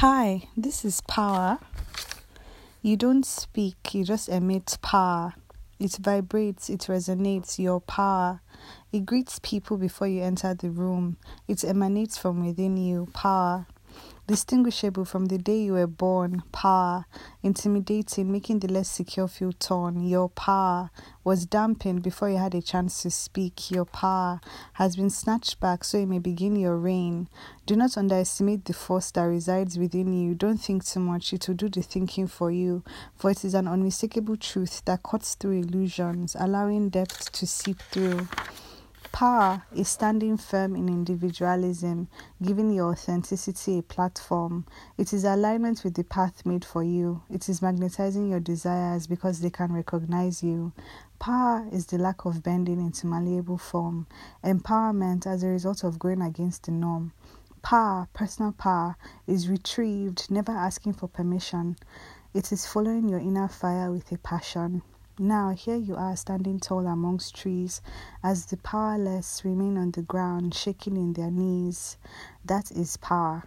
Hi, this is power. You don't speak, you just emit power. It vibrates, it resonates, your power. It greets people before you enter the room. It emanates from within you, power distinguishable from the day you were born, power, intimidating, making the less secure feel torn. Your power was dampened before you had a chance to speak. Your power has been snatched back so you may begin your reign. Do not underestimate the force that resides within you. Don't think too much, it will do the thinking for you, for it is an unmistakable truth that cuts through illusions, allowing depth to seep through. Power is standing firm in individualism, giving your authenticity a platform. It is alignment with the path made for you. It is magnetizing your desires because they can recognize you. Power is the lack of bending into malleable form. Empowerment as a result of going against the norm. Power, personal power, is retrieved, never asking for permission. It is following your inner fire with a passion. Now, here you are standing tall amongst trees as the powerless remain on the ground, shaking in their knees. That is power.